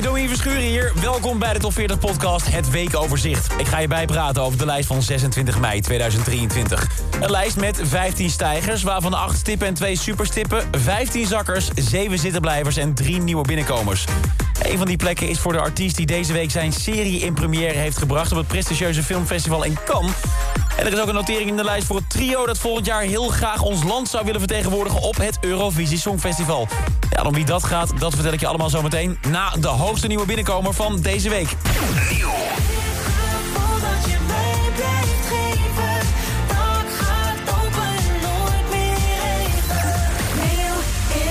Domien Verschuren hier. Welkom bij de Top 40 podcast Het Weekoverzicht. Ik ga je bijpraten over de lijst van 26 mei 2023. Een lijst met 15 stijgers, waarvan 8 stippen en 2 superstippen... 15 zakkers, 7 zittenblijvers en 3 nieuwe binnenkomers. Een van die plekken is voor de artiest die deze week zijn serie in première heeft gebracht... op het prestigieuze filmfestival in Cannes. En er is ook een notering in de lijst voor het trio... dat volgend jaar heel graag ons land zou willen vertegenwoordigen... op het Eurovisie Songfestival. Ja, om wie dat gaat, dat vertel ik je allemaal zo meteen... na de hoogste nieuwe binnenkomer van deze week. dat je mij blijft geven. Dak gaat open en nooit meer even. Nieuw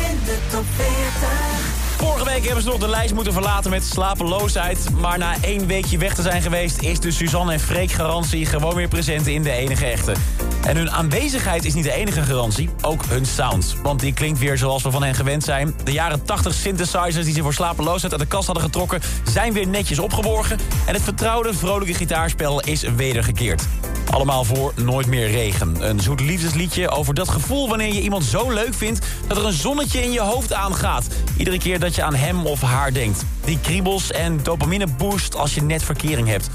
in de top 40. Vorige week hebben ze nog de lijst moeten verlaten met slapeloosheid. Maar na één weekje weg te zijn geweest... is de Suzanne en Freek garantie gewoon weer present in de enige echte. En hun aanwezigheid is niet de enige garantie, ook hun sound. Want die klinkt weer zoals we van hen gewend zijn. De jaren 80 synthesizers die ze voor slapeloosheid uit de kast hadden getrokken... zijn weer netjes opgeborgen. En het vertrouwde, vrolijke gitaarspel is wedergekeerd. Allemaal voor Nooit meer regen. Een zoet liefdesliedje over dat gevoel wanneer je iemand zo leuk vindt... dat er een zonnetje in je hoofd aangaat. Iedere keer dat je aan hem of haar denkt. Die kriebels en dopamine boost als je net verkering hebt.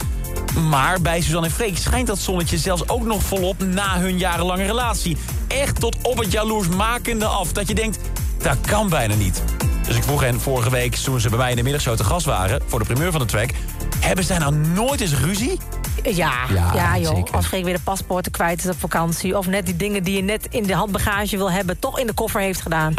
Maar bij Suzanne en Freek schijnt dat zonnetje zelfs ook nog volop na hun jarenlange relatie. Echt tot op het jaloersmakende af. Dat je denkt, dat kan bijna niet. Dus ik vroeg hen vorige week, toen ze bij mij in de middagshow te gast waren... voor de primeur van de track... hebben zij nou nooit eens ruzie? Ja, Ja, ja, joh. zeker. Als Freek weer de paspoorten kwijt is op vakantie... of net die dingen die je net in de handbagage wil hebben... toch in de koffer heeft gedaan.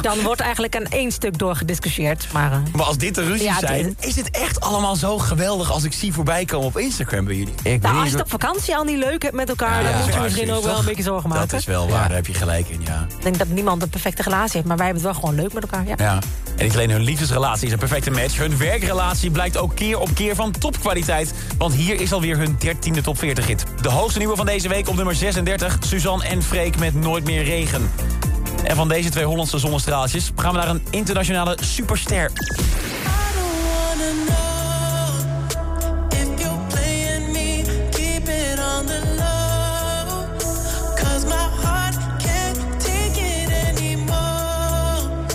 Dan wordt eigenlijk aan één stuk doorgediscussieerd. Maar eh, Maar als dit de ruzie Ja, zijn, dit- is het echt allemaal zo geweldig... als ik zie voorbij komen op Instagram bij jullie. Ik nou, weet als je het op vakantie al niet leuk hebt met elkaar... Ja, dan moet je misschien ook wel een beetje zorgen maken. Dat is wel waar, daar heb je gelijk in, ja. Ik denk dat niemand een perfecte relatie heeft... maar wij hebben het wel gewoon leuk met elkaar. Ja. Ja. En niet alleen hun liefdesrelatie is een perfecte match... hun werkrelatie blijkt ook keer op keer van topkwaliteit. Want hier is alweer hun dertiende top 40 hit. De hoogste nieuwe van deze week op nummer 36... Suzanne en Freek met Nooit meer regen. En van deze twee Hollandse zonnestraaltjes... gaan we naar een internationale superster.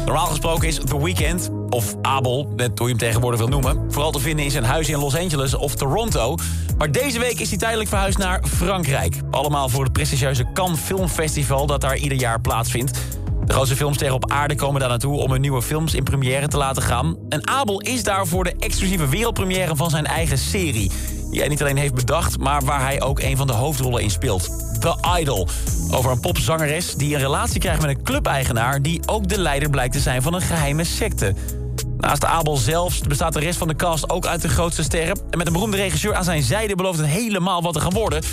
Normaal gesproken is The Weeknd, of Abel, net hoe je hem tegenwoordig wil noemen... vooral te vinden in zijn huis in Los Angeles of Toronto. Maar deze week is hij tijdelijk verhuisd naar Frankrijk. Allemaal voor het prestigieuze Cannes Film Festival... dat daar ieder jaar plaatsvindt. De grootste filmsterren op aarde komen daar naartoe... om hun nieuwe films in première te laten gaan. En Abel is daar voor de exclusieve wereldpremière van zijn eigen serie... die hij niet alleen heeft bedacht, maar waar hij ook een van de hoofdrollen in speelt. The Idol. Over een popzangeres die een relatie krijgt met een clubeigenaar... die ook de leider blijkt te zijn van een geheime secte. Naast Abel zelfs bestaat de rest van de cast ook uit de grootste sterren. En met een beroemde regisseur aan zijn zijde belooft het helemaal wat te gaan worden.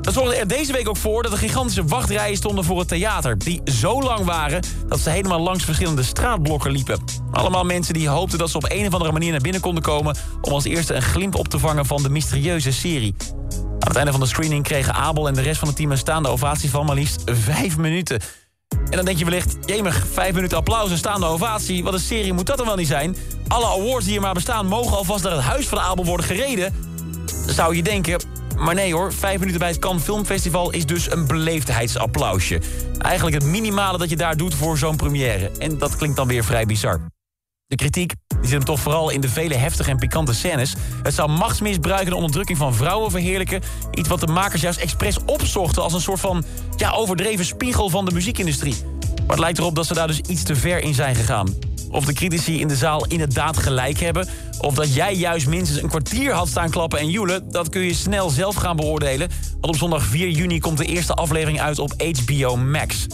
Dat zorgde er deze week ook voor dat er gigantische wachtrijen stonden voor het theater. Die zo lang waren dat ze helemaal langs verschillende straatblokken liepen. Allemaal mensen die hoopten dat ze op een of andere manier naar binnen konden komen... om als eerste een glimp op te vangen van de mysterieuze serie. Aan het einde van de screening kregen Abel en de rest van het team een staande ovatie van maar liefst vijf minuten. En dan denk je wellicht, jemig, vijf minuten applaus en staande ovatie. Wat een serie moet dat dan wel niet zijn? Alle awards die er maar bestaan mogen alvast naar het huis van Abel worden gereden. Zou je denken, maar nee hoor, vijf minuten bij het Cannes Filmfestival is dus een beleefdheidsapplausje. Eigenlijk het minimale dat je daar doet voor zo'n première. En dat klinkt dan weer vrij bizar. De kritiek die zit hem toch vooral in de vele heftige en pikante scènes. Het zou machtsmisbruik en de onderdrukking van vrouwen verheerlijken. Iets wat de makers juist expres opzochten als een soort van ja, overdreven spiegel van de muziekindustrie. Maar het lijkt erop dat ze daar dus iets te ver in zijn gegaan. Of de critici in de zaal inderdaad gelijk hebben... of dat jij juist minstens een kwartier had staan klappen en joelen... dat kun je snel zelf gaan beoordelen. Want op zondag 4 juni komt de eerste aflevering uit op HBO Max.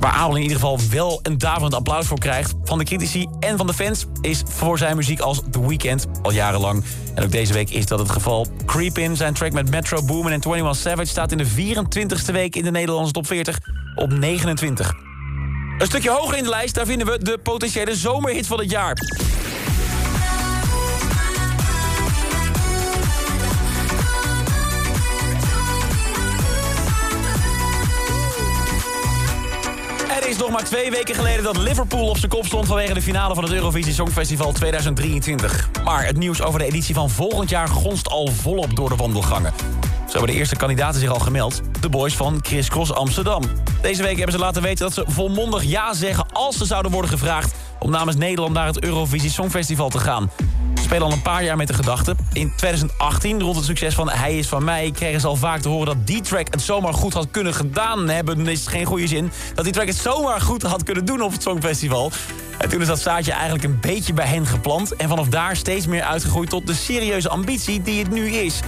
Waar Abel in ieder geval wel een daverend applaus voor krijgt... van de critici en van de fans... is voor zijn muziek als The Weeknd al jarenlang. En ook deze week is dat het geval. Creepin, zijn track met Metro Boomin en 21 Savage... staat in de 24ste week in de Nederlandse top 40 op 29. Een stukje hoger in de lijst, daar vinden we de potentiële zomerhit van het jaar. Is nog maar twee weken geleden dat Liverpool op zijn kop stond... vanwege de finale van het Eurovisie Songfestival 2023. Maar het nieuws over de editie van volgend jaar gonst al volop door de wandelgangen. Zo hebben de eerste kandidaten zich al gemeld. De boys van Chris Cross Amsterdam. Deze week hebben ze laten weten dat ze volmondig ja zeggen... als ze zouden worden gevraagd om namens Nederland naar het Eurovisie Songfestival te gaan. Spelen al een paar jaar met de gedachte. In 2018, rond het succes van Hij is van mij... kregen ze al vaak te horen dat die track het zomaar goed had kunnen gedaan hebben. is geen goede zin. Dat die track het zomaar goed had kunnen doen op het Songfestival. En toen is dat zaadje eigenlijk een beetje bij hen geplant... en vanaf daar steeds meer uitgegroeid tot de serieuze ambitie die het nu is.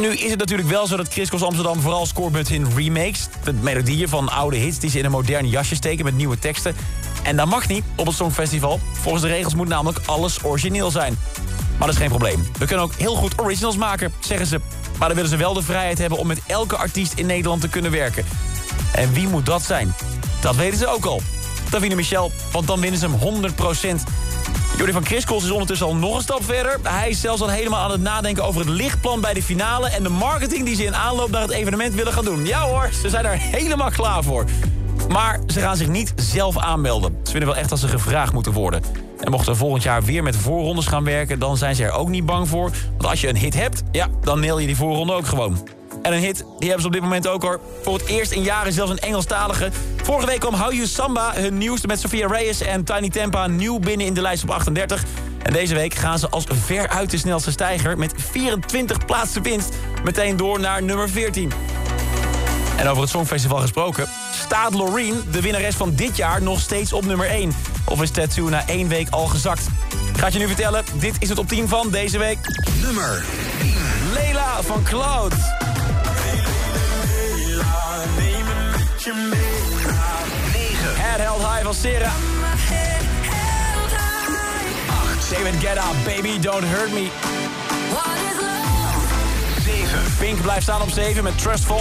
Nu is het natuurlijk wel zo dat Chris Cross Amsterdam vooral scoort in remakes. De melodieën van oude hits die ze in een modern jasje steken met nieuwe teksten. En dat mag niet op het Songfestival. Volgens de regels moet namelijk alles origineel zijn. Maar dat is geen probleem. We kunnen ook heel goed originals maken, zeggen ze. Maar dan willen ze wel de vrijheid hebben om met elke artiest in Nederland te kunnen werken. En wie moet dat zijn? Dat weten ze ook al. Davine Michel, want dan winnen ze hem 100%. Jordi van Kriskos is ondertussen al nog een stap verder. Hij is zelfs al helemaal aan het nadenken over het lichtplan bij de finale... en de marketing die ze in aanloop naar het evenement willen gaan doen. Ja hoor, ze zijn er helemaal klaar voor. Maar ze gaan zich niet zelf aanmelden. Ze vinden wel echt dat ze gevraagd moeten worden. En mochten ze volgend jaar weer met voorrondes gaan werken... dan zijn ze er ook niet bang voor. Want als je een hit hebt, ja, dan neel je die voorronde ook gewoon. En een hit, die hebben ze op dit moment ook hoor. Voor het eerst in jaren zelfs een Engelstalige. Vorige week kwam How You Samba, hun nieuwste met Sophia Reyes en Tiny Tempa... nieuw binnen in de lijst op 38. En deze week gaan ze als veruit de snelste stijger... met 24 plaatsen winst meteen door naar nummer 14. En over het Songfestival gesproken... staat Loreen, de winnares van dit jaar, nog steeds op nummer 1. Of is Tattoo na één week al gezakt? Ik ga het je nu vertellen, dit is het op 10 van deze week. Nummer Leila van Cloud. Head Held High van Sarah. 8. David Guetta, Baby Don't Hurt Me. 7. Pink blijft staan op 7 met Trustful.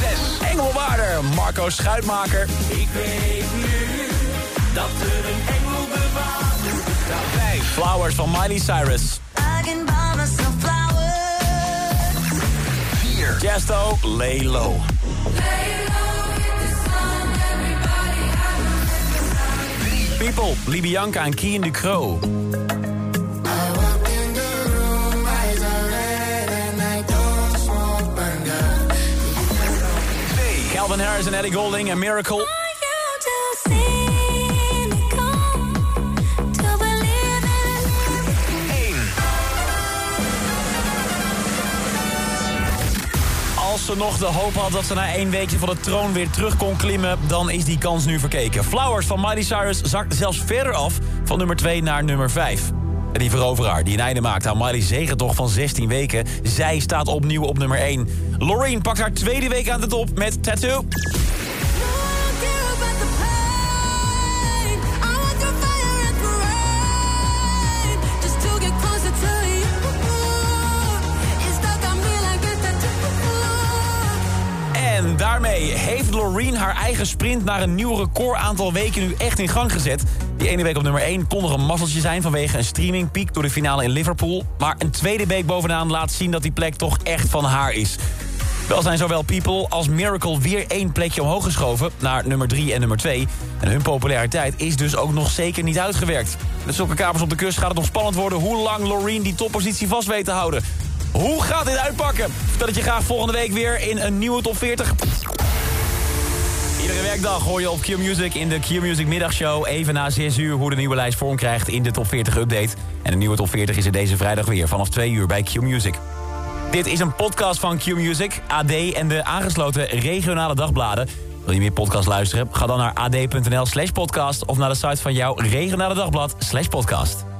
6. Engelwaarder, Marco Schuitmaker. Ik weet nu dat er een engel bewaart. 5. Flowers van Miley Cyrus. 4. Chesto, Lay Low. People, Libianca en Kien Ducro. Calvin Harris en Ellie Golding en Miracle. Als ze nog de hoop had dat ze na één weekje van de troon weer terug kon klimmen... dan is die kans nu verkeken. Flowers van Miley Cyrus zakt zelfs verder af van nummer 2 naar nummer 5. En die veroveraar die een einde maakt aan Miley's zegentocht van 16 weken... zij staat opnieuw op nummer 1. Loreen pakt haar tweede week aan de top met Tattoo. En daarmee heeft Loreen haar eigen sprint naar een nieuw record aantal weken nu echt in gang gezet. Die ene week op nummer 1 kon nog een mazzeltje zijn vanwege een streamingpiek door de finale in Liverpool. Maar een tweede week bovenaan laat zien dat die plek toch echt van haar is. Wel zijn zowel People als Miracle weer één plekje omhoog geschoven... naar nummer 3 en nummer 2. En hun populariteit is dus ook nog zeker niet uitgewerkt. Met zulke kapers op de kust gaat het nog spannend worden... hoe lang Loreen die toppositie vast weet te houden. Hoe gaat dit uitpakken? Vertel het je graag volgende week weer in een nieuwe top 40. Iedere werkdag hoor je op Q-Music in de Q-Music middagshow... even na 6 uur hoe de nieuwe lijst vorm krijgt in de top 40 update. En de nieuwe top 40 is er deze vrijdag weer vanaf 2 uur bij Q-Music. Dit is een podcast van Q-Music, AD en de aangesloten regionale dagbladen. Wil je meer podcast luisteren? Ga dan naar ad.nl slash podcast... of naar de site van jouw regionale dagblad slash podcast.